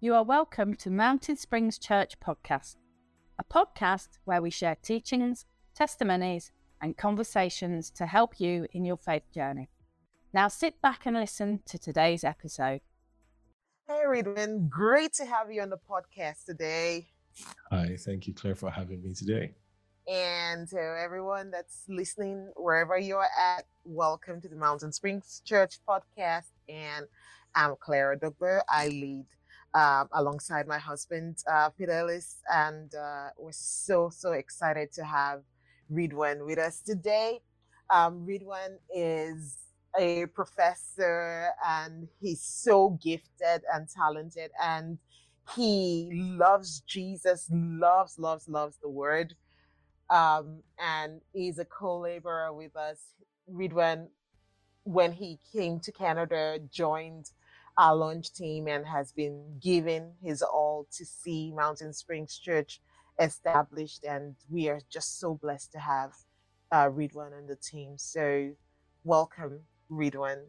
You are welcome to Mountain Springs Church Podcast, a podcast where we share teachings, testimonies, and conversations to help you in your faith journey. Now sit back and listen to today's episode. Hey, Ridhwan, great to have you on the podcast today. Hi, thank you, Claire, for having me today. And to everyone that's listening, wherever you're at, welcome to the Mountain Springs Church podcast. And I'm Claire Odogbo. I lead um, alongside my husband, uh, Ellis, and uh, we're so, so excited to have Ridhwan with us today. Um, Ridhwan is a professor and he's so gifted and talented and he loves Jesus, loves, loves, loves the word um, and he's a co-laborer with us. Ridhwan, when he came to Canada, joined our launch team and has been giving his all to see Mountain Springs Church established. And we are just so blessed to have uh, Ridhwan on the team. So, welcome, Ridhwan.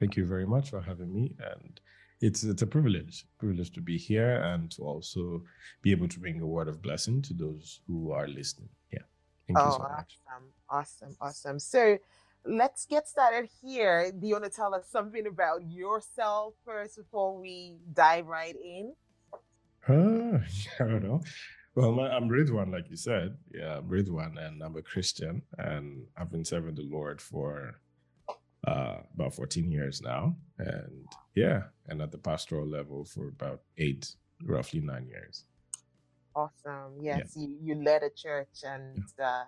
Thank you very much for having me. And it's it's a privilege privilege to be here and to also be able to bring a word of blessing to those who are listening yeah thank oh, you so much awesome awesome awesome so let's get started here do you want to tell us something about yourself first before we dive right in uh, i don't know well, I'm Ridhwan, like you said. Yeah, I'm Ridhwan, and I'm a Christian, and I've been serving the Lord for uh, about 14 years now. And yeah, and at the pastoral level for about eight, roughly nine years. Awesome. Yes, yeah. you, you led a church, and yeah. uh,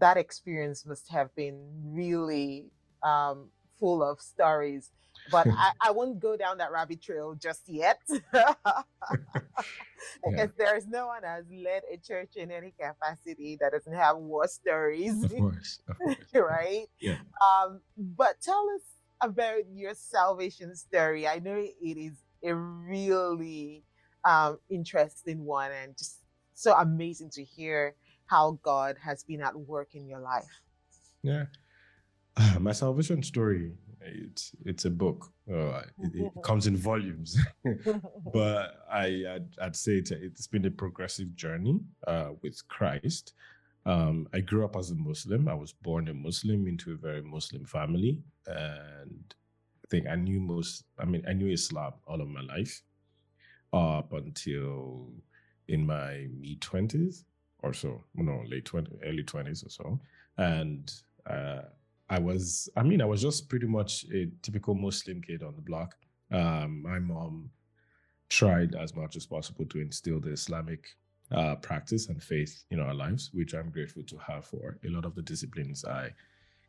that experience must have been really um, full of stories but I, I won't go down that rabbit trail just yet. because yeah. there is no one has led a church in any capacity that doesn't have war stories. Of course. Of course. right? Yeah. Um, but tell us about your salvation story. I know it is a really um, interesting one and just so amazing to hear how God has been at work in your life. Yeah. My salvation story it's it's a book. Uh, it, it, comes in volumes, but I I'd, I'd say it, it's been a progressive journey uh, with Christ. Um, I grew up as a Muslim. I was born a Muslim into a very Muslim family, and I think I knew most. I mean, I knew Islam all of my life, up until in my mid twenties or so. No, late twenty, early twenties or so, and uh, I was, I mean, I was just pretty much a typical Muslim kid on the block. Um, my mom tried as much as possible to instill the Islamic uh, practice and faith in our lives, which I'm grateful to have for. A lot of the disciplines I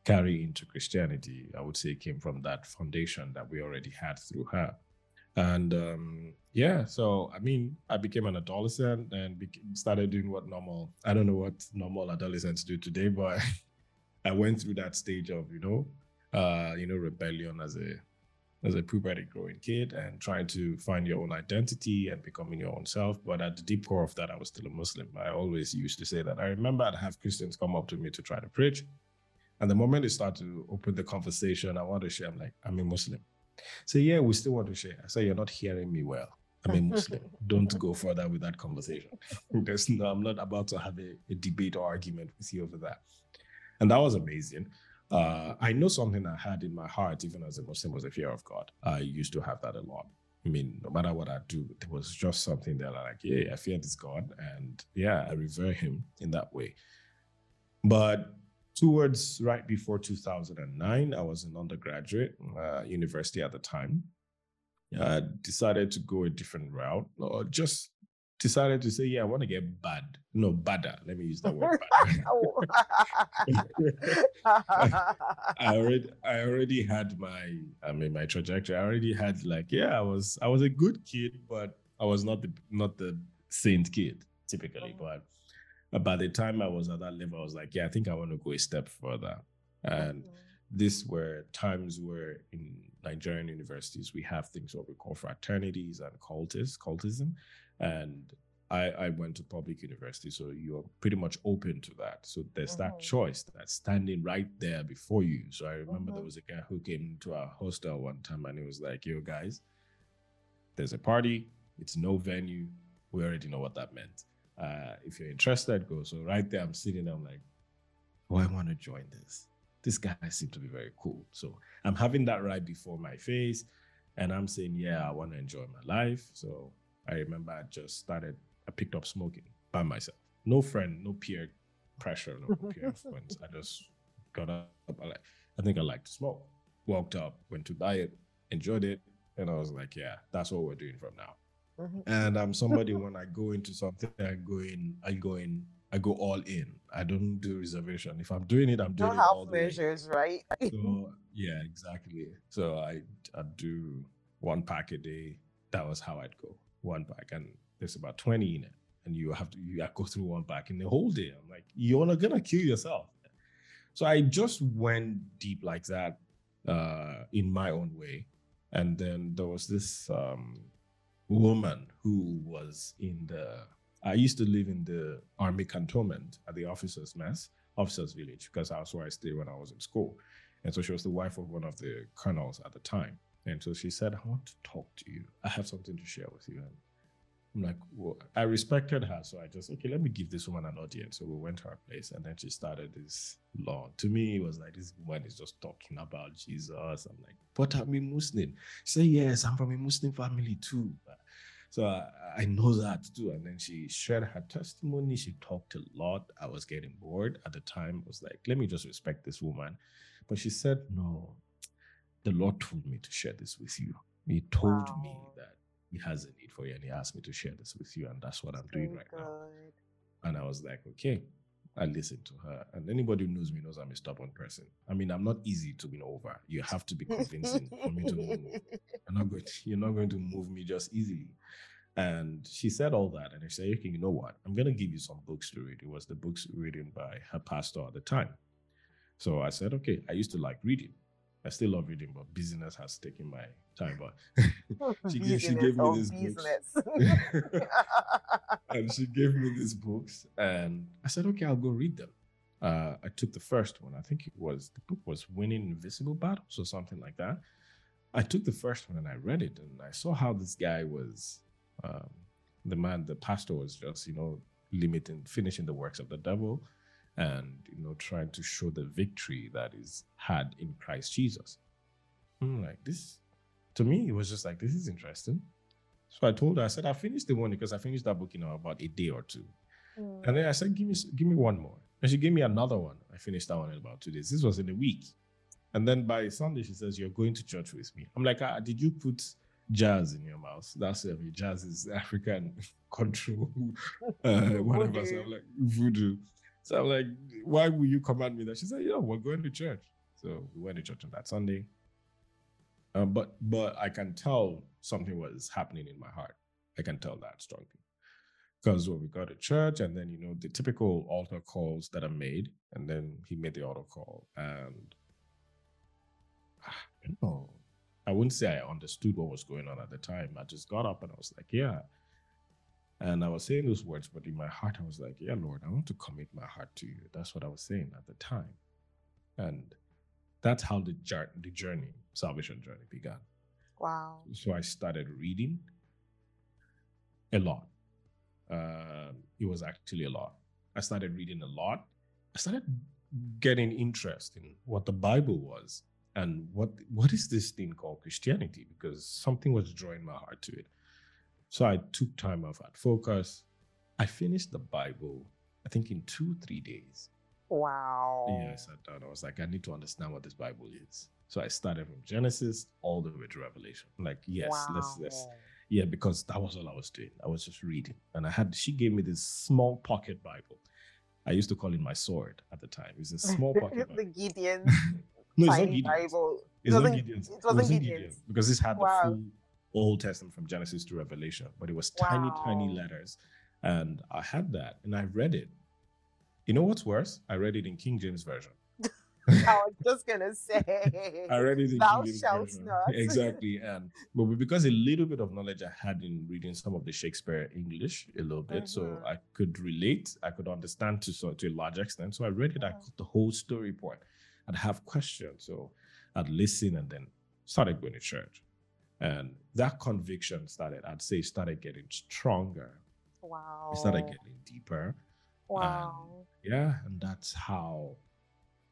carry into Christianity, I would say, came from that foundation that we already had through her. And um, yeah, so I mean, I became an adolescent and be- started doing what normal, I don't know what normal adolescents do today, but I went through that stage of, you know, uh, you know, rebellion as a as a puberty growing kid and trying to find your own identity and becoming your own self. But at the deep core of that, I was still a Muslim. I always used to say that. I remember I'd have Christians come up to me to try to preach. And the moment they start to open the conversation, I want to share, I'm like, I'm a Muslim. Say, yeah, we still want to share. I say, you're not hearing me well. I'm a Muslim. Don't go further with that conversation. There's no, I'm not about to have a, a debate or argument with you over that and that was amazing. Uh, I know something I had in my heart, even as a Muslim, was a fear of God. I used to have that a lot. I mean, no matter what I do, there was just something that I like, yeah, I fear this God, and yeah, I revere Him in that way. But towards right before 2009, I was an undergraduate uh, university at the time. I decided to go a different route, or just decided to say, yeah, I want to get bad. No, badder. Let me use that word. I already I already had my I mean my trajectory. I already had like, yeah, I was I was a good kid, but I was not the not the saint kid typically. Mm-hmm. But by the time I was at that level, I was like, yeah, I think I want to go a step further. And mm-hmm. these were times where in Nigerian universities we have things what we call fraternities and cultists, cultism and I, I went to public university, so you're pretty much open to that. So there's mm-hmm. that choice that's standing right there before you. So I remember mm-hmm. there was a guy who came to our hostel one time and he was like, "Yo, guys, there's a party, it's no venue. We already know what that meant. Uh, if you're interested, go. So right there, I'm sitting there, I'm like, oh, I want to join this. This guy seemed to be very cool. So I'm having that right before my face. And I'm saying, yeah, I want to enjoy my life. So I remember I just started, I picked up smoking by myself. No friend, no peer pressure, no peer influence. I just got up. I, like, I think I like to smoke. Walked up, went to buy it, enjoyed it. And I was like, yeah, that's what we're doing from now. Mm-hmm. And I'm somebody when I go into something, I go in, I go in, I go all in. I don't do reservation. If I'm doing it, I'm doing no it all measures, right? so yeah, exactly. So I I do one pack a day. That was how I'd go one pack, and there's about twenty in it, and you have to you go through one pack in the whole day. I'm like, you're not gonna kill yourself. So I just went deep like that uh, in my own way, and then there was this um, woman who was in the I used to live in the army cantonment at the officers' mess, officers' village, because that's where I stayed when I was in school. And so she was the wife of one of the colonels at the time. And so she said, I want to talk to you. I have something to share with you. And I'm like, well, I respected her. So I just, okay, let me give this woman an audience. So we went to her place and then she started this long. To me, it was like, this woman is just talking about Jesus. I'm like, but I'm a Muslim. She said, yes, I'm from a Muslim family too. So I, I know that too. And then she shared her testimony. She talked a lot. I was getting bored at the time. I was like, let me just respect this woman. But she said, no, the Lord told me to share this with you. He told wow. me that he has a need for you and he asked me to share this with you. And that's what I'm doing right good. now. And I was like, okay. I listened to her. And anybody who knows me knows I'm a stubborn person. I mean, I'm not easy to win over. You have to be convincing for me to move. I'm not going to, you're not going to move me just easily. And she said all that. And I said, okay, you know what? I'm going to give you some books to read. It was the books written by her pastor at the time. So I said, okay, I used to like reading. I still love reading, but business has taken my time. But she, gave, she gave me these books. and she gave me these books. And I said, okay, I'll go read them. Uh, I took the first one. I think it was the book was Winning Invisible Battles or something like that. I took the first one and I read it and I saw how this guy was um, the man, the pastor was just, you know, limiting, finishing the works of the devil and, you know, trying to show the victory that is had in Christ Jesus. I'm like, this, to me, it was just like, this is interesting. So I told her, I said, I finished the one because I finished that book in about a day or two. Mm. And then I said, give me, give me one more. And she gave me another one. I finished that one in about two days. This was in a week. And then by Sunday, she says, You're going to church with me. I'm like, ah, Did you put jazz in your mouth. That's I mean, jazz is African control, uh, whatever. So I'm like voodoo. So I'm like, why will you command me that? She said, yeah, we're going to church. So we went to church on that Sunday. Um, but but I can tell something was happening in my heart. I can tell that strongly. Because when we got to church, and then you know the typical altar calls that are made, and then he made the altar call, and I don't know I wouldn't say I understood what was going on at the time. I just got up and I was like, yeah. And I was saying those words, but in my heart, I was like, yeah, Lord, I want to commit my heart to you. That's what I was saying at the time. And that's how the, the journey, salvation journey began. Wow. So I started reading a lot. Uh, it was actually a lot. I started reading a lot. I started getting interest in what the Bible was and what what is this thing called Christianity? Because something was drawing my heart to it. So I took time off at focus. I finished the Bible, I think in two, three days. Wow. Yeah, I sat down. I was like, I need to understand what this Bible is. So I started from Genesis all the way to Revelation. I'm like, yes, wow. let's let's yeah, because that was all I was doing. I was just reading. And I had she gave me this small pocket Bible. I used to call it my sword at the time. It was a small pocket the Gideon. No, it's not Gideon. Bible. It's not Gideon. It wasn't, Gideon. Gideon because this had wow. the full Old Testament from Genesis to Revelation, but it was tiny, wow. tiny letters. And I had that and I read it. You know what's worse? I read it in King James Version. I was just gonna say. I read it in Thou King James Version. Not. exactly, and but because a little bit of knowledge I had in reading some of the Shakespeare English a little bit, mm-hmm. so I could relate. I could understand to so to a large extent. So I read it. I got the whole story point. I'd have questions. So I'd listen and then started going to church. And that conviction started, I'd say, started getting stronger. Wow. It started getting deeper. Wow. Yeah. And that's how,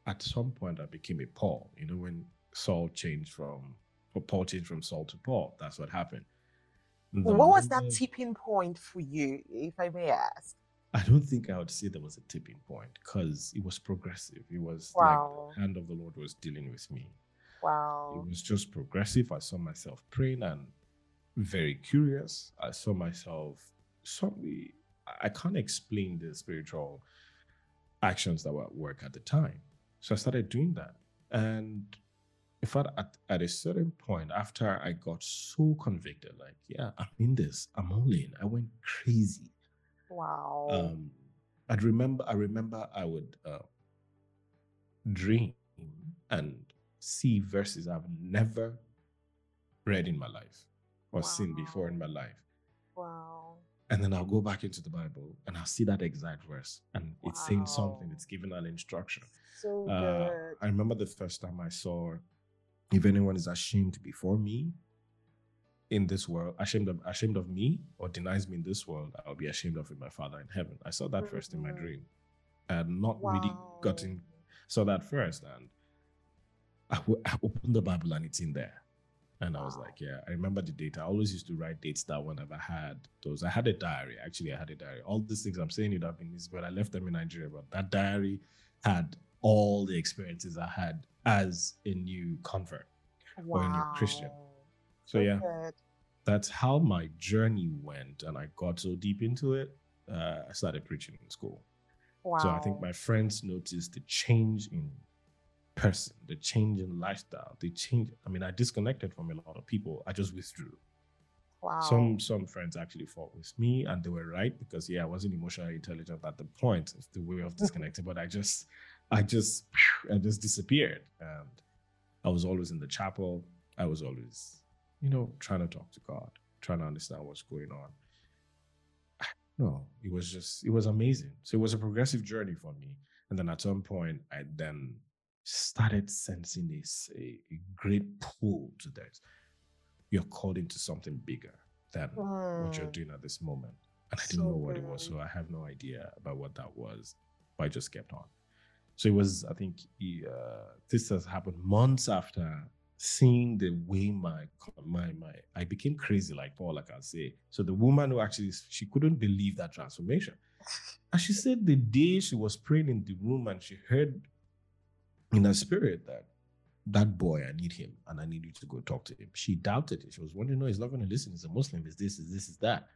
at some point, I became a Paul. You know, when Saul changed from, or Paul changed from Saul to Paul, that's what happened. The what was that tipping point for you, if I may ask? I don't think I would say there was a tipping point because it was progressive. It was Wow. like the hand of the Lord was dealing with me. Wow. It was just progressive. I saw myself praying and very curious. I saw myself some I can't explain the spiritual actions that were at work at the time. So I started doing that. And in fact, at, at a certain point, after I got so convicted, like, yeah, I'm in this, I'm all in. I went crazy. Wow. Um, I'd remember. I remember I would uh, dream and see verses I've never read in my life or seen before in my life, wow. and then I'll go back into the Bible and I'll see that exact verse, and it's saying something. It's giving an instruction. So Uh, good. I remember the first time I saw, if anyone is ashamed before me in this world, ashamed of ashamed of me or denies me in this world, I'll be ashamed of in my Father in heaven. I saw that first in my Mhm. dream. I had not really gotten saw that first, and I, w- I opened the Bible and it's in there. And I was like, yeah, I remember the date. I always used to write dates down whenever I had those. I had a diary. Actually, I had a diary. All these things I'm saying it have in this, but I left them in Nigeria. But that diary had all the experiences I had as a new convert. Wow. or a new Christian. So yeah, good. that's how my journey went, and I got so deep into it. Uh, I started preaching in school. Wow. So I think my friends noticed the change in person, the change in lifestyle, the change. I mean, I disconnected from a lot of people. I just withdrew. wow. Some some friends actually fought with me, and they were right because yeah, I wasn't emotionally intelligent at the point. It's the way of disconnecting, but I just, I just, I just disappeared, and I was always in the chapel. I was always, you know, trying to talk to God, trying to understand what's going on. No, it was just, it was amazing. So it was a progressive journey for me. And then at some point, I then started sensing this a, a great pull to this. You're called into something bigger than what you're Mm. doing at this moment. And I didn't So know what it was. So I have no idea about what that was. But I just kept on. So it was, I think, uh, this has happened months after seeing the way my my my I became crazy like Paul, like I say. So the woman who actually she couldn't believe that transformation. And she said the day she was praying in the room and she heard in her spirit that that boy, I need him and I need you to go talk to him. She doubted it. She was wondering, no, he's not going to listen. He's a Muslim. Is this, is this, is that.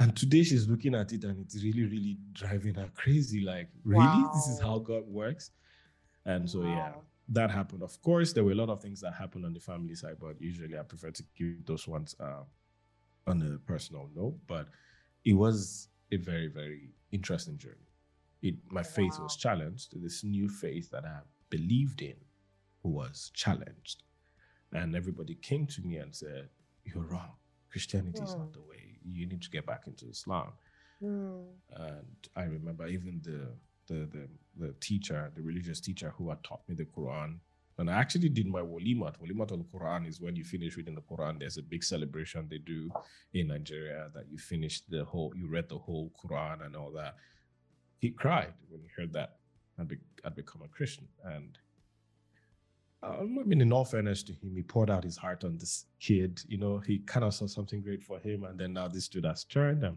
And today she's looking at it and it's really, really driving her crazy. Like, really? This is how God works? And so, yeah, that happened. Of course, there were a lot of things that happened on the family side, but usually I prefer to keep those ones uh, on a personal note. But it was a very, very interesting journey. It, my faith was challenged. This new faith that I believed in was challenged. And everybody came to me and said, You're wrong. Christianity is not Hmm. the way. You need to get back into Islam. Mm. And I remember even the the the, the teacher, the religious teacher who had taught me the Quran. And I actually did my walimat. Walimat al Quran is when you finish reading the Quran. There's a big celebration they do in Nigeria that you finish the whole, you read the whole Quran and all that. He cried when he heard that I'd, be, I'd become a Christian. And um, I mean, in all fairness to him, he poured out his heart on this kid. You know, he kind of saw something great for him. And then now this dude has turned him.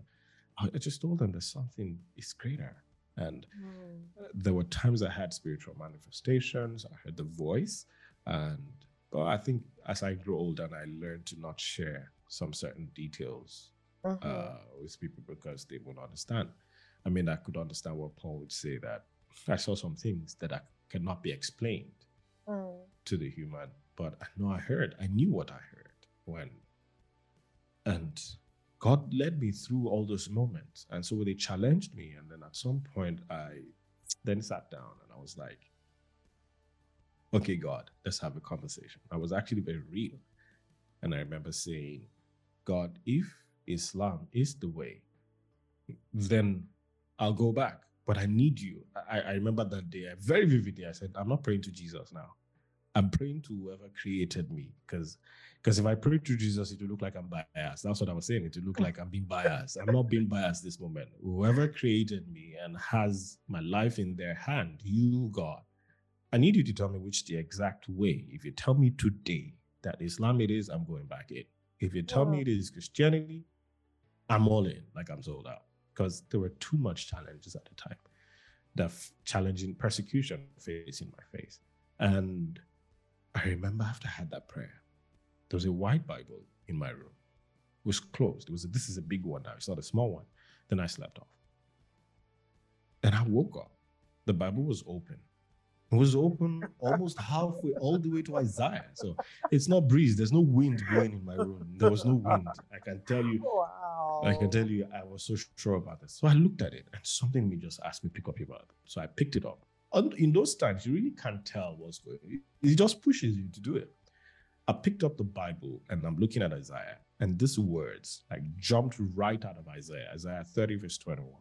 I just told him there's something is greater. And Mm. uh, there were times I had spiritual manifestations. I heard the voice, and but I think as I grew older and I learned to not share some certain details Mhm. uh, with people because they won't understand. I mean, I could understand what Paul would say that I saw some things that I cannot be explained Mm. to the human, but I know I heard. I knew what I heard when, and God led me through all those moments, and so they challenged me, and then at some point I then sat down and I was like, "Okay, God, let's have a conversation." I was actually very real, and I remember saying, "God, if Islam is the way, then I'll go back." But I need you. I, I remember that day, I very vividly, I said, I'm not praying to Jesus now. I'm praying to whoever created me because because if I pray to Jesus, it will look like I'm biased. That's what I was saying. It will look like I'm being biased. I'm not being biased this moment. Whoever created me and has my life in their hand, you God, I need you to tell me which the exact way. If you tell me today that Islam it is, I'm going back in. If you tell me it is Christianity, I'm all in, like I'm sold out. Because there were too much challenges at the time. The challenging persecution facing my face. And I remember after I had that prayer, there was a white Bible in my room. It was closed. It was a, this is a big one now. It's not a small one. Then I slept off. And I woke up. The Bible was open. It was open almost halfway, all the way to Isaiah. So it's not breeze. There's no wind blowing in my room. There was no wind. I can tell you. Wow. I can tell you, I was so sure about this. So I looked at it, and something me just asked me to pick up your Bible. So I picked it up. And in those times, you really can't tell what's going. It just pushes you to do it. I picked up the Bible and I'm looking at Isaiah, and these words like jumped right out of Isaiah, Isaiah 30, verse 21.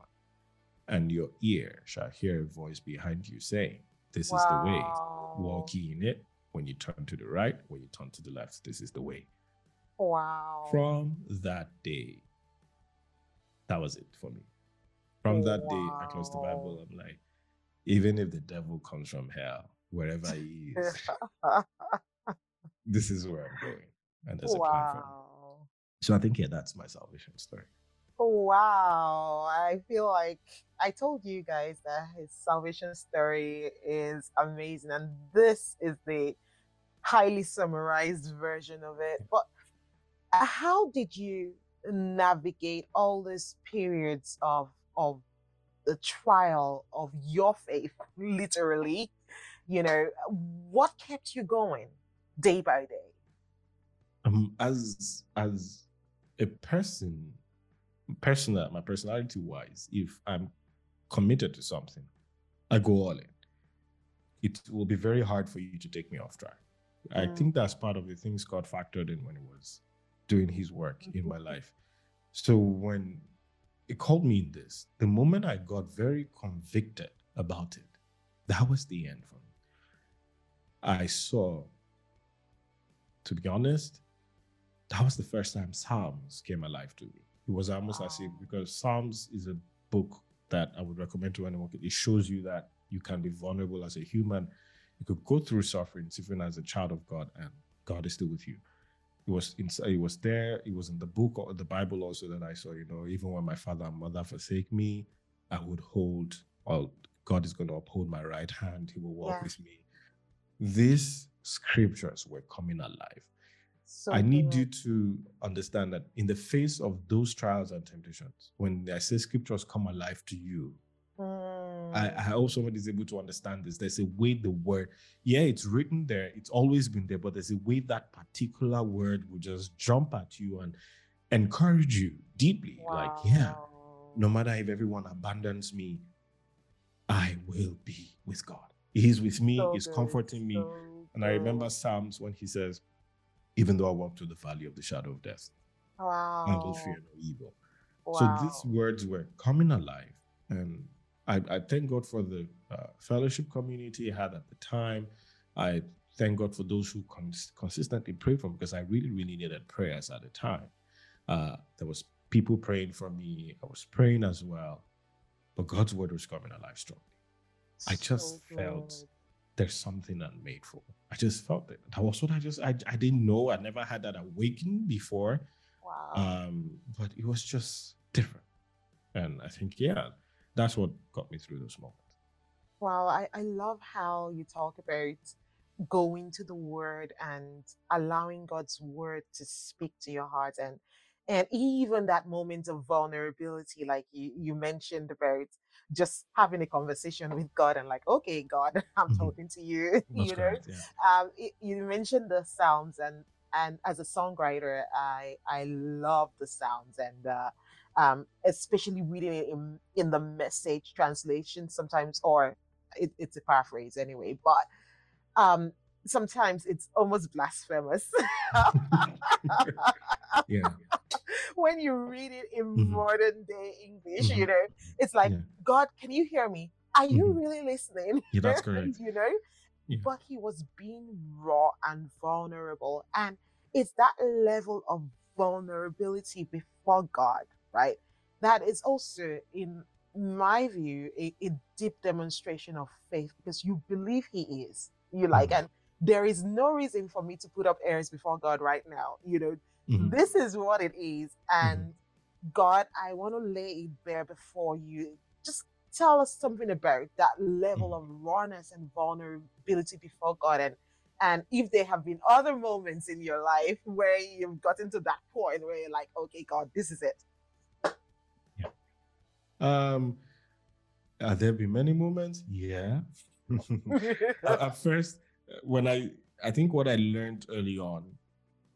And your ear shall hear a voice behind you saying, This is the way. Walk ye in it. When you turn to the right, when you turn to the left, this is the way. Wow. From that day, that was it for me. From that day, I closed the Bible. I'm like, even if the devil comes from hell, wherever he is, this is where I'm going. And there's a plan for me. wow. So I think, yeah, that's my salvation story. Wow. I feel like I told you guys that his salvation story is amazing. And this is the highly summarized version of it. But how did you navigate all these periods of of the trial of your faith, literally? You know, what kept you going day by day? Um, as as a person, personal, my personality wise, if I'm committed to something, I go all in. It will be very hard for you to take me off track. I Mm. think that's part of the things God factored in when He was doing His work in my life. So when He called me in this, the moment I got very convicted about it, that was the end for me. I saw, to be honest, that was the first time Psalms came alive to me. It was almost as if because Psalms is a book that I would recommend to anyone. It shows you that you can be vulnerable as a human. You could go through sufferings even as a child of God, and God is still with you. It was in, it was there. It was in the book or the Bible also that I saw. You know, even when my father and mother forsake me, I would hold. Or God is going to uphold my right hand. He will walk Yeah. with me. These scriptures were coming alive. So I need you to understand that in the face of those trials and temptations, when I say scriptures come alive to you, I, Mm. I hope somebody is able to understand this. There's a way the word, yeah, it's written there, it's always been there, but there's a way that particular word will just jump at you and encourage you deeply. Like, yeah, no matter if everyone abandons me, I will be with God. He's with me, So He's good, comforting me. so And I remember. Psalms when he says, Even though I walk through the valley of the shadow of death, Wow. I will fear no evil. Wow. So these words were coming alive. And I, I thank God for the uh, fellowship community I had at the time. I thank God for those who cons- consistently prayed for me because I really, really needed prayers at the time. Uh, there was people praying for me. I was praying as well. But God's word was coming alive strongly. I just So felt. There's something I'm made for. I just felt it. That was what I just I, I didn't know. I never had that awakening before. Wow. Um, but it was just different. And I think, yeah, that's what got me through those moments. Wow, I, I love how you talk about going to the word and allowing God's word to speak to your heart and and even that moment of vulnerability, like you, you mentioned about just having a conversation with God and like, okay, God, I'm Mhm. talking to you. That's you know. Yeah. um, it, you mentioned the Psalms and and as a songwriter, I I love the Psalms and uh, um, especially reading it in, in the message translation sometimes, or it, it's a paraphrase anyway, but um, sometimes it's almost blasphemous yeah. when you read it in Mhm. modern day English. You Mhm. know, it's like, Yeah. God, can you hear me? Are you Mhm. really listening? Yeah, that's correct. you know, Yeah. but he was being raw and vulnerable. And it's that level of vulnerability before God, right? That is also, in my view, a, a deep demonstration of faith because you believe he is. You like, Mhm. and there is no reason for me to put up airs before God right now. You know, Mhm. this is what it is. And God, I want to lay it bare before you. Just tell us something about that level of rawness and vulnerability before God. And and if there have been other moments in your life where you've gotten to that point where you're like, okay, God, this is it. Yeah. Um, have there been many moments? Yeah. at, first, when I, I think what I learned early on,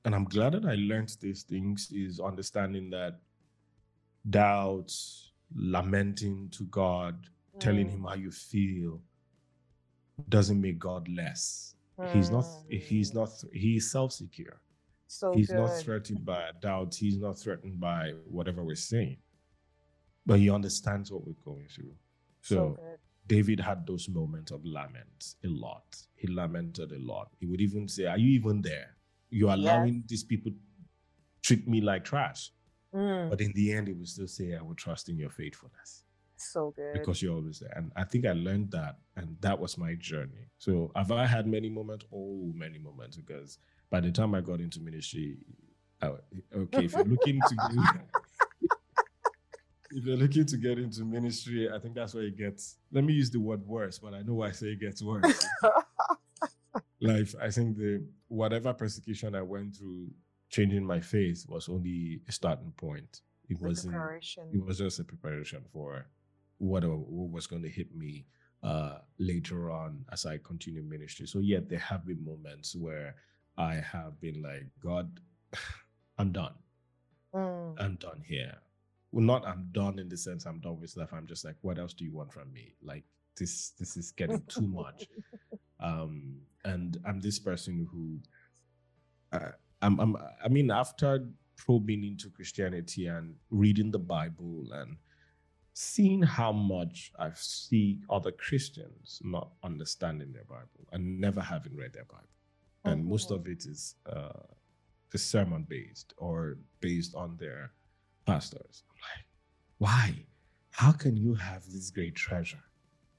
and I'm glad that I learned these things, is understanding that doubts, lamenting to God, telling Him how you feel, doesn't make God less. He's not. He's Mm. not. He's self-secure. so he's good. not threatened by doubt. He's not threatened by whatever we're saying, but he understands what we're going through. so So good. David had those moments of lament a lot. He lamented a lot. He would even say, Are you even there? You're allowing these people treat me like trash. Mm, But in the end, he would still say, I will trust in your faithfulness so good. because you're always there. And I think I learned that. And that was my journey. So have I had many moments? Oh, many moments. Because by the time I got into ministry, I- okay, if you're looking to if you're looking to get into ministry, I think that's where it gets. Let me use the word worse, but I know why I say it gets worse. Life, I think the whatever persecution I went through, changing my faith was only a starting point. It The wasn't. It was just a preparation for what, what was going to hit me uh, later on as I continue ministry. So yet there have been moments where I have been like, God, I'm done. Mm, I'm done here. Well, not I'm done in the sense I'm done with stuff. I'm just like, what else do you want from me? Like this, this is getting too much. Um, and I'm this person who, uh, I'm, I'm, I mean, after probing into Christianity and reading the Bible and seeing how much I see other Christians not understanding their Bible and never having read their Bible, and most of it is uh, is sermon based or based on their pastors. I'm like, why? How can you have this great treasure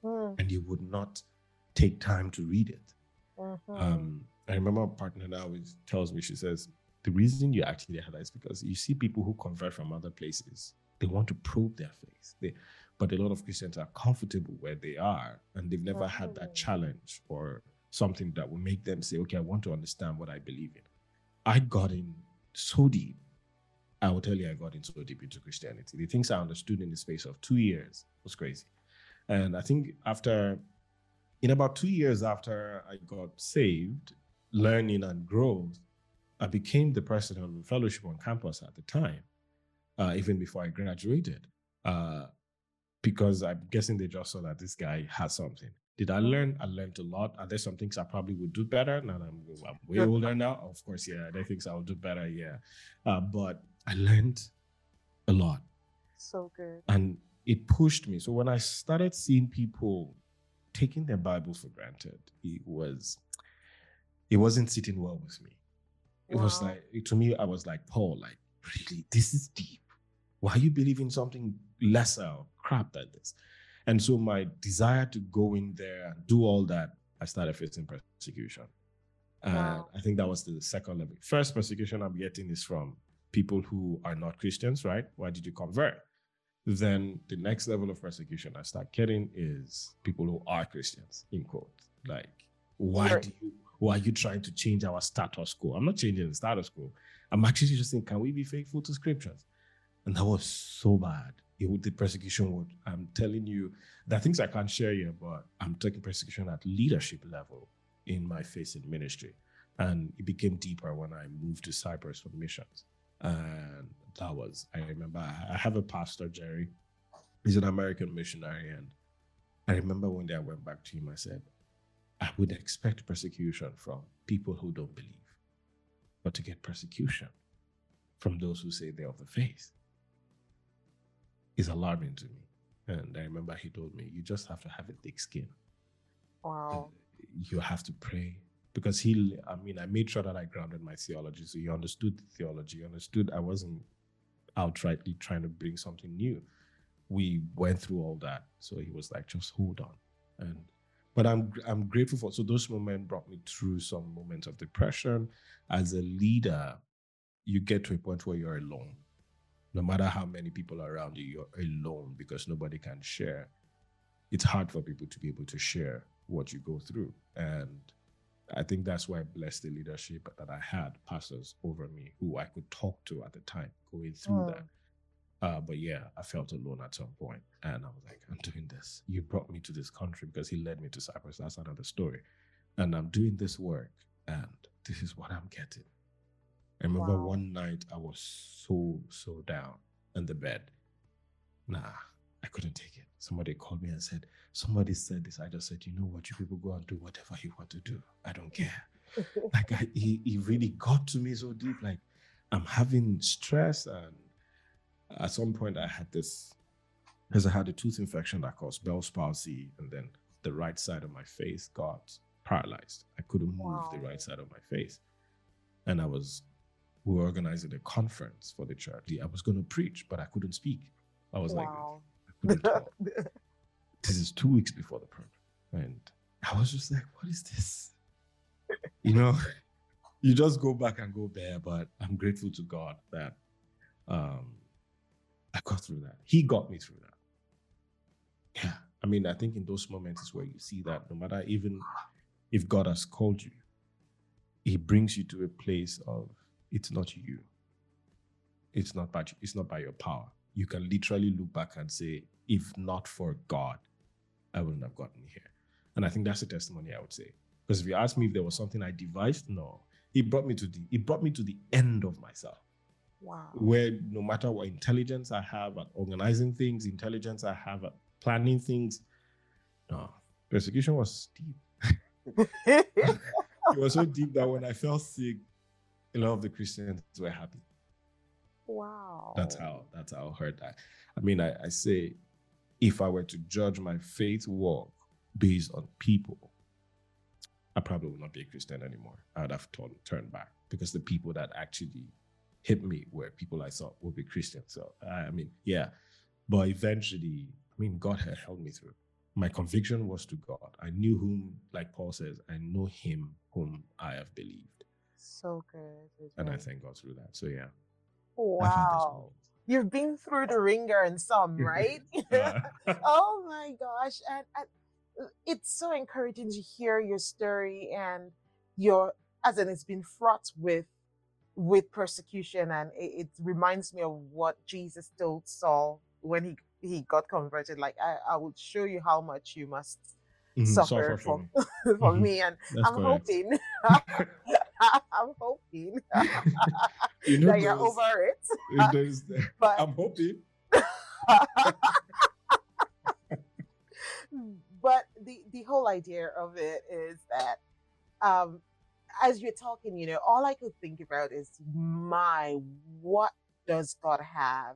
mm, and you would not take time to read it? mhm. Um, I remember a partner now always tells me, she says, the reason you actually have that is because you see people who convert from other places. They want to probe their faith. They, but a lot of Christians are comfortable where they are and they've never had that Mhm. challenge or something that will make them say, okay, I want to understand what I believe in. I got in so deep. I will tell you, I got into so deep into Christianity. The things I understood in the space of two years was crazy. And I think after, in about two years after I got saved, learning and growth, I became the president of the fellowship on campus at the time, uh, even before I graduated, uh, because I'm guessing they just saw that this guy has something. Did I learn? I learned a lot. Are there some things I probably would do better? Now that I'm, I'm way older now. Of course, yeah. There are things I will do better, yeah. Uh, but I learned a lot so good. and it pushed me. So when I started seeing people taking their Bible for granted, it was it wasn't sitting well with me. It was like to me, I was like, Paul, like, really, this is deep. Why are you believe in something lesser or crap than this? And so my desire to go in there and do all that, I started facing persecution. And I think that was the second level. First persecution I'm getting is from people who are not Christians, right? Why did you convert? Then the next level of persecution I start getting is people who are Christians, in quote. Like, why do you why are you trying to change our status quo? I'm not changing the status quo. I'm actually just saying, can we be faithful to scriptures? And that was so bad. It would, the persecution would, I'm telling you, there are things I can't share here, but I'm taking persecution at leadership level in my faith in ministry. And it became deeper when I moved to Cyprus for missions. And that was, I remember, I have a pastor, Jerry. He's an American missionary. And I remember one day I went back to him, I said, I would expect persecution from people who don't believe, but to get persecution from those who say they're of the faith is alarming to me. And I remember he told me, you just have to have a thick skin. Wow. Uh, you have to pray because he i mean i made sure that i grounded my theology. So he understood the theology. He understood i wasn't outrightly trying to bring something new. We went through all that. So he was like just hold on. And but i'm i'm grateful for so those moments brought me through some moments of depression. As a leader you get to a point where you're alone. No matter how many people are around you you're alone because nobody can share. It's hard for people to be able to share what you go through. And I think that's why I blessed the leadership that I had, pastors over me who I could talk to at the time going through Mm. that. Uh, but yeah, I felt alone at some point, and I was like, I'm doing this. You brought me to this country because he led me to Cyprus. That's another story. And I'm doing this work, and this is what I'm getting. I remember Wow. one night I was so, so down in the bed. Nah, I couldn't take it. Somebody called me and said, Somebody said this. I just said, You know what? You people go and do whatever you want to do. I don't care. Like, I, he, he really got to me so deep. Like, I'm having stress. And at some point, I had this, because I had a tooth infection that caused Bell's palsy. And then the right side of my face got paralyzed. I couldn't move the right side of my face. And I was, we were organizing a conference for the church. I was going to preach, but I couldn't speak. I was like, wow. Talk. this is two weeks before the program. And I was just like, what is this? You know, you just go back and go there. But I'm grateful to God that um, I got through that. He got me through that. Yeah. I mean, I think in those moments is where you see that no matter even if God has called you, He brings you to a place of it's not you. It's not by it's not by your power. You can literally look back and say, if not for God, I wouldn't have gotten here. And I think that's a testimony I would say. Because if you ask me if there was something I devised, no. It brought me to the it brought me to the end of myself Wow. where no matter what intelligence I have at organizing things, intelligence I have at planning things, no, persecution was deep. It was so deep that when I fell sick, a lot of the Christians were happy. wow. That's how that's how I. Heard that. I mean, I, I say, if I were to judge my faith walk based on people, I probably would not be a Christian anymore. I would have turned turned back because the people that actually hit me were people I thought would be Christians. So I, mean, yeah. But eventually, I mean, God had held me through. My conviction was to God. I knew whom, like Paul says, I know him whom I have believed. So good. And I thank God through that. So yeah. Wow. You've been through the ringer and some, right? Uh, oh my gosh. And, and it's so encouraging to hear your story and your as in it's been fraught with with persecution and it, it reminds me of what Jesus told Saul when he he got converted like I, I will show you how much you must mhm, suffer from from for Mhm. me and That's I'm correct. hoping I'm hoping You know, that you're over it but I'm hoping. but the the whole idea of it is that um as you're talking you know all i could think about is my what does god have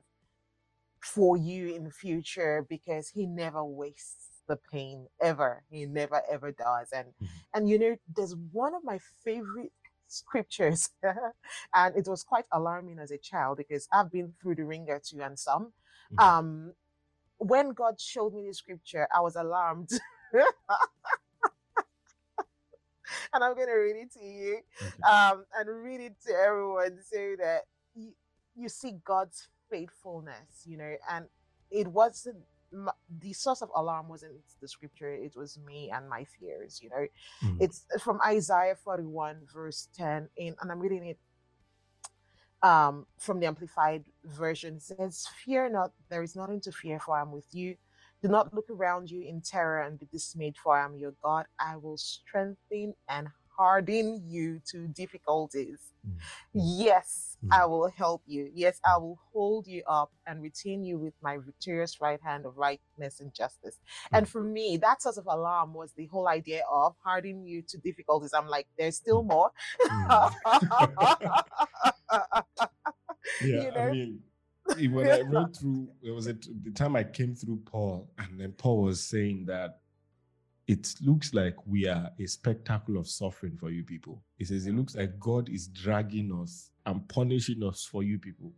for you in the future because he never wastes the pain ever he never ever does and Mhm. and you know there's one of my favorite scriptures and it was quite alarming as a child because i've been through the ringer too and some Mhm. um when God showed me the scripture, I was alarmed. and I'm going to read it to you Okay. um, and read it to everyone so that you, you see God's faithfulness, you know. And it wasn't the source of alarm wasn't the scripture, it was me and my fears, you know. Mhm. It's from Isaiah 41, verse 10, in, and I'm reading it um, from the Amplified Version. It says, Fear not, there is nothing to fear, for I am with you. Do not look around you in terror and be dismayed, for I am your God. I will strengthen and harden you to difficulties. Mm. Yes, Mm. I will help you. Yes, I will hold you up and retain you with my victorious right hand of rightness and justice. And for me, that sort of alarm was the whole idea of hardening you to difficulties. I'm like, there's still more. yeah, you I mean, when I read through, it was at the time I came through Paul, and then Paul was saying that it looks like we are a spectacle of suffering for you people. He says, It looks like God is dragging us and punishing us for you people.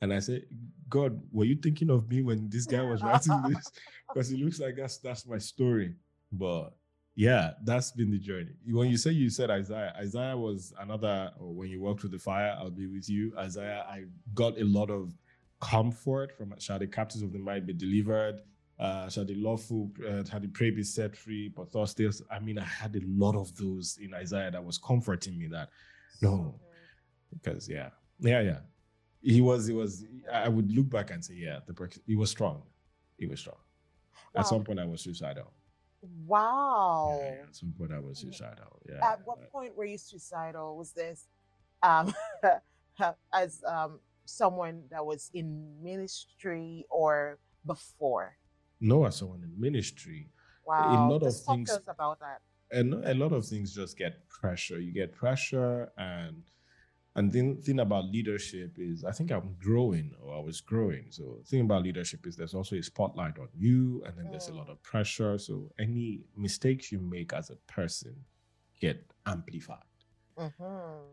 And I said, God, were you thinking of me when this guy was writing this? Because it looks like that's that's my story. But yeah, that's been the journey. When you say you said Isaiah, Isaiah was another, when you walk through the fire, I'll be with you. Isaiah, I got a lot of comfort from shall the captives of the mind be delivered, uh, shall the lawful, uh, shall the prey be set free, but Thursday, I mean, I had a lot of those in Isaiah that was comforting me that, no, because yeah, yeah, yeah. He was, he was, I would look back and say, yeah, the he was strong. He was strong. Wow. At some point, I was suicidal. Wow. Yeah, yeah, at some point, I was suicidal. Yeah. At what point were you suicidal? Was this um, as um, someone that was in ministry or before? No, as someone in ministry. Wow. A lot Just of things about that. And a lot of things just get pressure. You get pressure and and the thing about leadership is, I think I'm growing or I was growing. So the thing about leadership is there's also a spotlight on you, and then there's a lot mm. of pressure. So any mistakes you make as a person get amplified mm-hmm.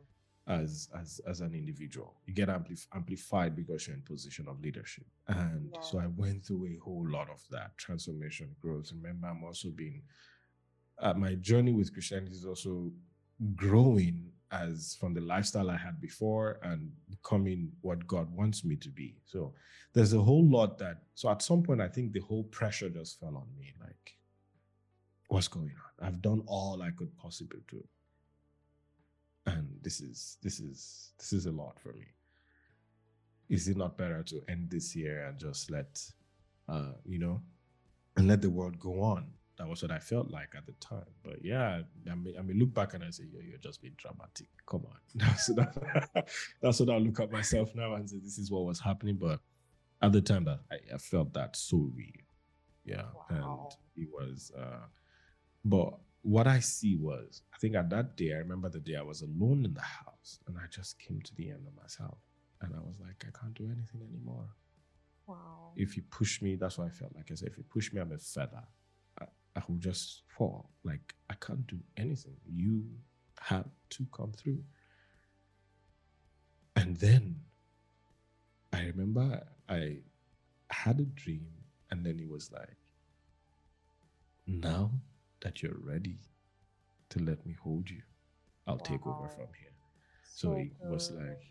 As as as an individual. You get ampli- amplified because you're in position of leadership. And yeah. so I went through a whole lot of that transformation, growth. Remember, I'm also being uh, my journey with Christianity is also growing as from the lifestyle I had before and becoming what God wants me to be. So there's a whole lot that so at some point I think the whole pressure just fell on me. Like, what's going on? I've done all I could possibly do. And this is this is this is a lot for me. Is it not better to end this year and just let uh, you know, and let the world go on? That was what I felt like at the time. But yeah, I mean, I mean, look back and I say, "Yo, you're just being dramatic. Come on." That's that, that's what I look at myself now and say, "This is what was happening." But at the time, that I, I felt that so real. Yeah, wow. and it was. uh But what I see was, I think at that day, I remember the day I was alone in the house, and I just came to the end of myself, and I was like, I can't do anything anymore. Wow. If you push me, that's what I felt like. I said, if you push me, I'm a feather. I will just fall. Like I can't do anything. You have to come through. And then I remember I had a dream, and then it was like, now that you're ready to let me hold you, I'll wow. take over from here. So, so it good. was like,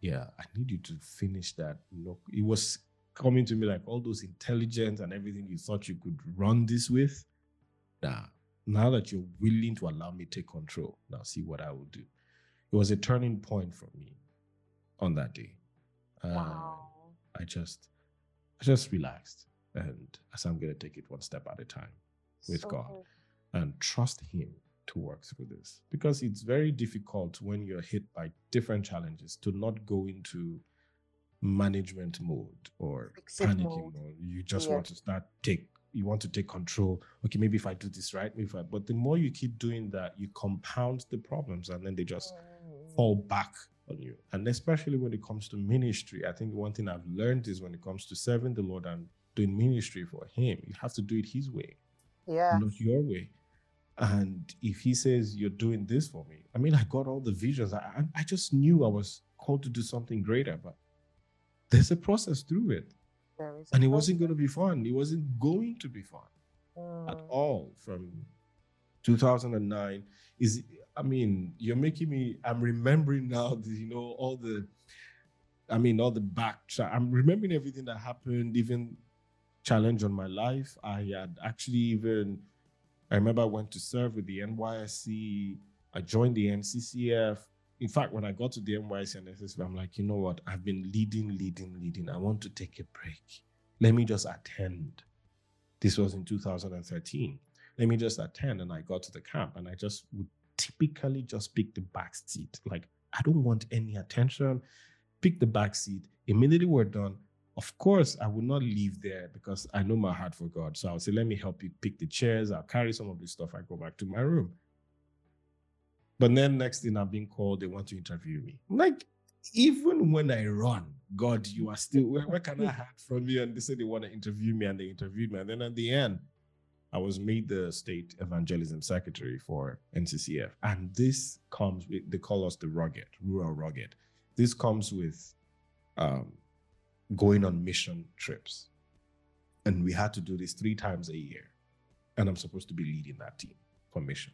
yeah, I need you to finish that. Look, it was coming to me like all those intelligence and everything you thought you could run this with now, now that you're willing to allow me to take control, now see what I will do. It was a turning point for me on that day. Um, wow. I just, I just relaxed, and as I'm gonna take it one step at a time with so God, good. And trust Him to work through this because it's very difficult when you're hit by different challenges to not go into management mode or Exit panicking mode. mode. You just yeah. want to start take you want to take control. Okay, maybe if I do this right, maybe if I, but the more you keep doing that, you compound the problems and then they just mm. fall back on you. And especially when it comes to ministry, I think one thing I've learned is when it comes to serving the Lord and doing ministry for Him, you have to do it His way, yeah, not your way. And if He says you're doing this for me, I mean, I got all the visions. I, I just knew I was called to do something greater, but there's a process through it and it wasn't going to be fun. It wasn't going to be fun mm. at all from 2009. Is I mean, you're making me. I'm remembering now. The, you know all the. I mean, all the back. I'm remembering everything that happened. Even challenge on my life. I had actually even. I remember I went to serve with the NYSC. I joined the NCCF in fact, when I got to the NYSC and SSV, I'm like, you know what? I've been leading, leading, leading. I want to take a break. Let me just attend. This was in 2013. Let me just attend. And I got to the camp and I just would typically just pick the back seat. Like, I don't want any attention. Pick the back seat. Immediately we're done. Of course, I would not leave there because I know my heart for God. So I'll say, let me help you pick the chairs. I'll carry some of this stuff. I go back to my room. But then next thing I'm being called, they want to interview me. like, even when I run, God, you are still where, where can I hide from you? And they say they want to interview me and they interviewed me. And then at the end, I was made the state evangelism secretary for NCCF. And this comes with, they call us the rugged, rural rugged. This comes with um, going on mission trips. And we had to do this three times a year. And I'm supposed to be leading that team for mission.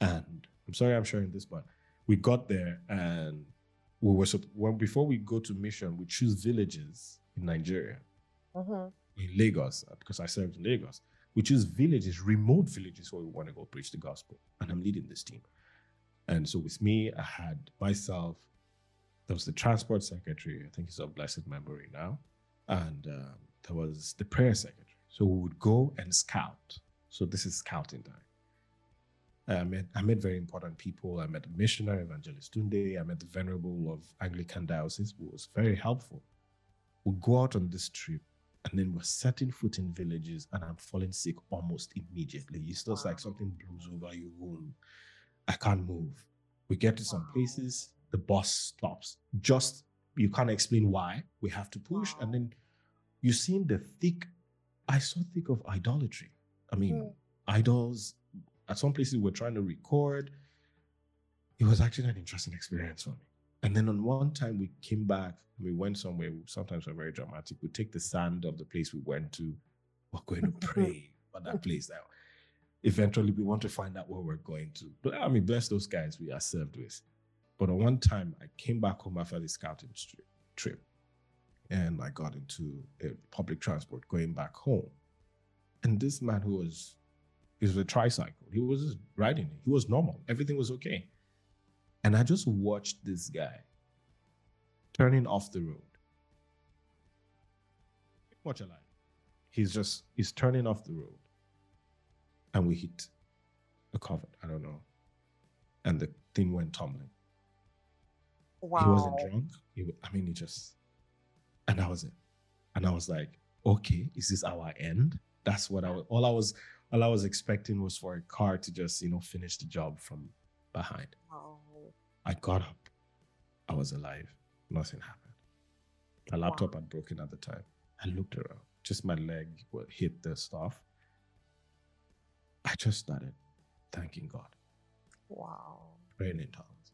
And I'm sorry I'm sharing this, but we got there and we were when before we go to mission, we choose villages in Nigeria, Mhm. in Lagos, because I served in Lagos. We choose villages, remote villages where we want to go preach the gospel. And I'm leading this team. And so with me, I had myself, there was the transport secretary, I think he's of blessed memory now. And um, there was the prayer secretary. So we would go and scout. So this is scouting time. I met, I met very important people. I met the missionary evangelist Tunde. I met the venerable of Anglican Diocese, who was very helpful. We go out on this trip, and then we're setting foot in villages, and I'm falling sick almost immediately. It's just like something blows over you. Boom. I can't move. We get to some Wow. places, the bus stops. Just you can't explain why. We have to push, Wow. and then you see the thick. I saw thick of idolatry. I mean, Mm. idols. At some places, we're trying to record. It was actually an interesting experience for me. And then on one time, we came back. We went somewhere. Sometimes we're very dramatic. We take the sand of the place we went to. We're going to pray for that place now. Eventually, we want to find out where we're going to. But I mean, bless those guys we are served with. But on one time, I came back home after the scouting trip, and I got into a public transport going back home. And this man who was, he was a tricycle. He was just riding it. He was normal. Everything was okay. And I just watched this guy turning off the road. Watch a line. He's just he's turning off the road. And we hit a covered. I don't know. And the thing went tumbling. Wow. He wasn't drunk. He, I mean, he just, and that was it. And I was like, okay, is this our end? That's what I was. All I was, all I was expecting was for a car to just, you know, finish the job from behind. Wow. I got up. I was alive. Nothing happened. My laptop had broken at the time. I looked around. Just my leg hit the stuff. I just started thanking God Wow. praying in tongues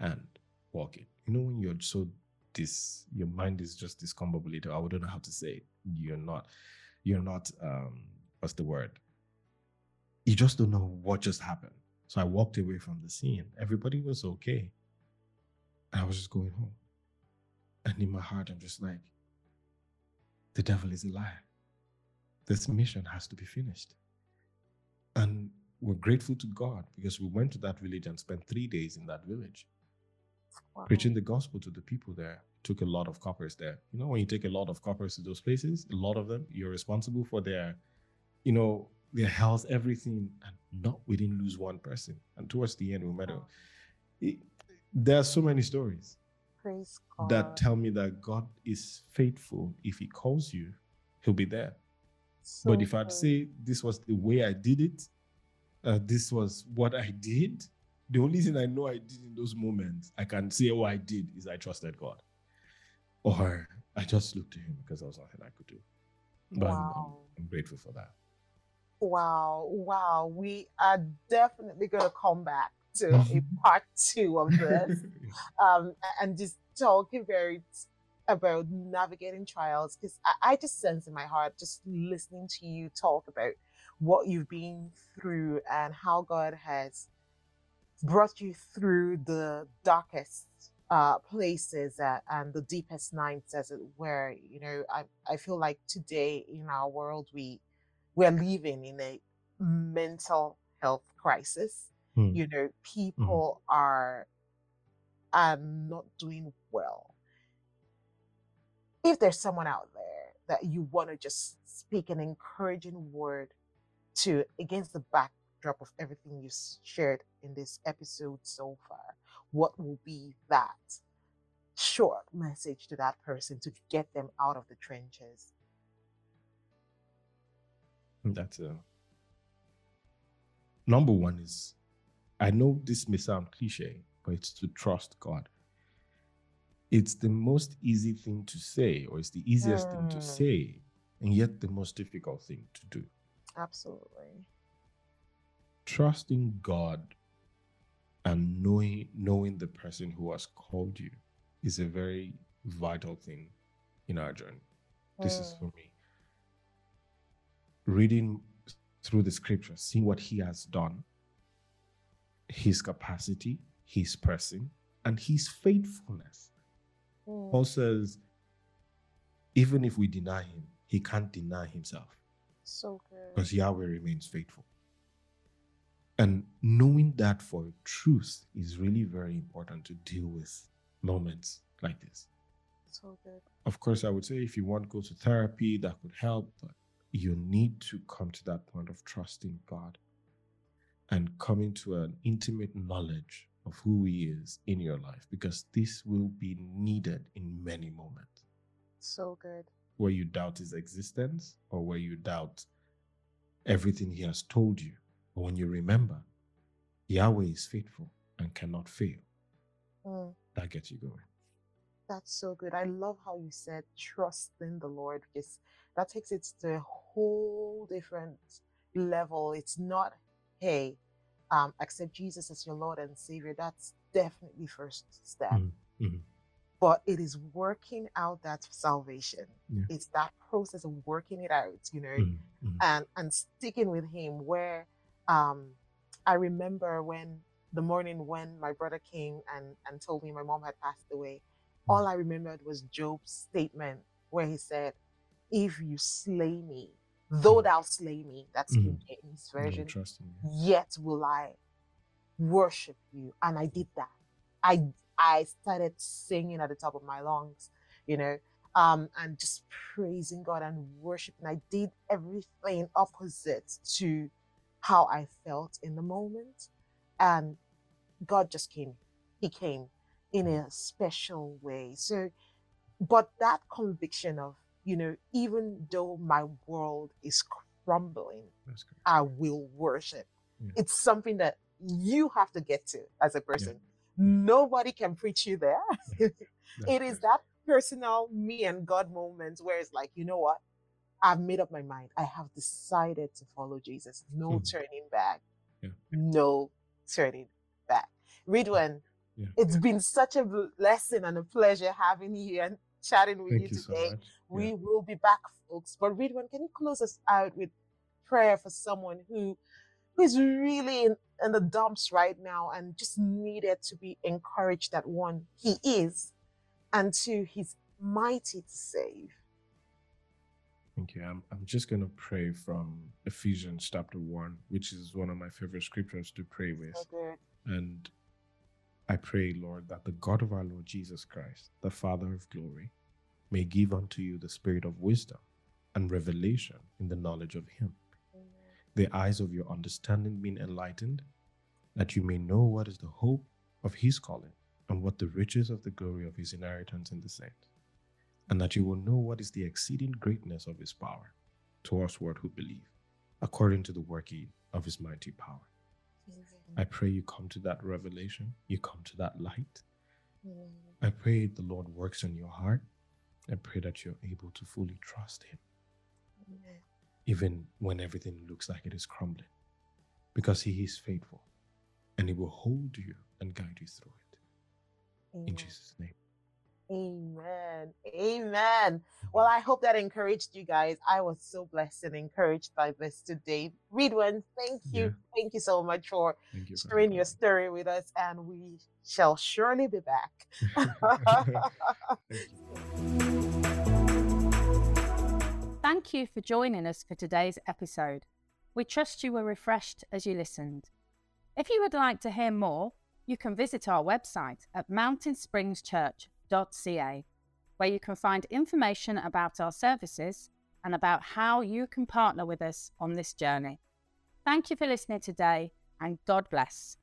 and walking. You know, when you're so this, your mind is just discombobulated. I don't know how to say it. You're not, you're not, um, what's the word? You just don't know what just happened. So I walked away from the scene. Everybody was okay. I was just going home. And in my heart, I'm just like, the devil is a liar. This mission has to be finished. And we're grateful to God because we went to that village and spent three days in that village wow. preaching the gospel to the people there. Took a lot of corpers there. You know, when you take a lot of corpers to those places, a lot of them, you're responsible for their, you know, their health, everything, and not we didn't lose one person. And towards the end, we met. Wow. it- there are so many stories Praise God. that tell me that God is faithful. If He calls you, He'll be there. So but if I'd say this was the way I did it, uh, this was what I did, the only thing I know I did in those moments, I can say what I did is I trusted God. Or I just looked to Him because there was nothing I could do. But I'm- I'm, I'm grateful for that. Wow, wow. We are definitely going to come back to a part two of this um, and just talking very about navigating trials because I, I just sense in my heart, just listening to you talk about what you've been through and how God has brought you through the darkest uh, places uh, and the deepest nights, as it were. You know, I, I feel like today in our world, we we're living in a mental health crisis. Hmm. You know, people are are not doing well. If there's someone out there that you want to just speak an encouraging word to against the backdrop of everything you shared in this episode so far, what will be that short message to that person to get them out of the trenches? That's a number one is I know this may sound cliche, but it's to trust God. It's the most easy thing to say, or it's the easiest thing to Mm. say, and yet the most difficult thing to do. Absolutely. Trusting God and knowing knowing the person who has called you is a very vital thing in our journey. This is for me. Reading through the scripture, seeing what he has done, his capacity, his person, and his faithfulness. Mm. Paul says, even if we deny him, he can't deny himself So good. because Yahweh remains faithful. And knowing that for truth is really very important to deal with moments like this. So good. Of course, I would say if you want go to therapy, that could help, but you need to come to that point of trusting God and coming to an intimate knowledge of who He is in your life, because this will be needed in many moments So good. where you doubt His existence or where you doubt everything He has told you. But when you remember, Yahweh is faithful and cannot fail, Mm. that gets you going. That's so good. I love how you said trust in the Lord because that takes it to a whole different level. It's not, hey, um, accept Jesus as your Lord and Savior. That's definitely first step. Mhm, mhm. But it is working out that salvation. Yeah. It's that process of working it out, you know, Mhm, mhm. and and sticking with him where um I remember when the morning when my brother came and and told me my mom had passed away all I remembered was Job's statement where he said if you slay me though thou slay me that's King James I version trust in you. yet will I worship you. And I did that. I I started singing at the top of my lungs, you know, um, and just praising God and worshiping. I did everything opposite to how I felt in the moment. And God just came. He came in a special way. So, but that conviction of, you know, even though my world is crumbling, I will worship. Yeah. It's something that you have to get to as a person. Nobody can preach you there. It is that personal me and God moment where it's like, you know what? I've made up my mind. I have decided to follow Jesus. No Mhm. turning back. Yeah. No turning back. Ridhwan, Yeah. it's been such a blessing and a pleasure having you and chatting with Thank you you so today. We Yeah. will be back, folks. But Ridhwan, can you close us out with prayer for someone who who's really in, in the dumps right now and just needed to be encouraged that one, he is, and two, he's mighty to save. Thank you. I'm, I'm just going to pray from Ephesians chapter 1, which is one of my favorite scriptures to pray with. So. And I pray, Lord, that the God of our Lord Jesus Christ, the Father of glory, may give unto you the spirit of wisdom and revelation in the knowledge of Him, the eyes of your understanding being enlightened, that you may know what is the hope of His calling and what the riches of the glory of His inheritance in the saints, and that you will know what is the exceeding greatness of His power to us who believe, according to the working of His mighty power. I pray you come to that revelation, you come to that light. I pray the Lord works on your heart. I pray that you're able to fully trust Him, even when everything looks like it is crumbling, because He is faithful and He will hold you and guide you through it. In Jesus' name. Amen. Amen. Well, I hope that encouraged you guys. I was so blessed and encouraged by this today. Ridhwan, thank you. Yeah. Thank you so much for you. sharing having your me. story with us, and we shall surely be back. Thank you. Thank you for joining us for today's episode. We trust you were refreshed as you listened. If you would like to hear more, you can visit our website at where you can find information about our services and about how you can partner with us on this journey. Thank you for listening today, and God bless.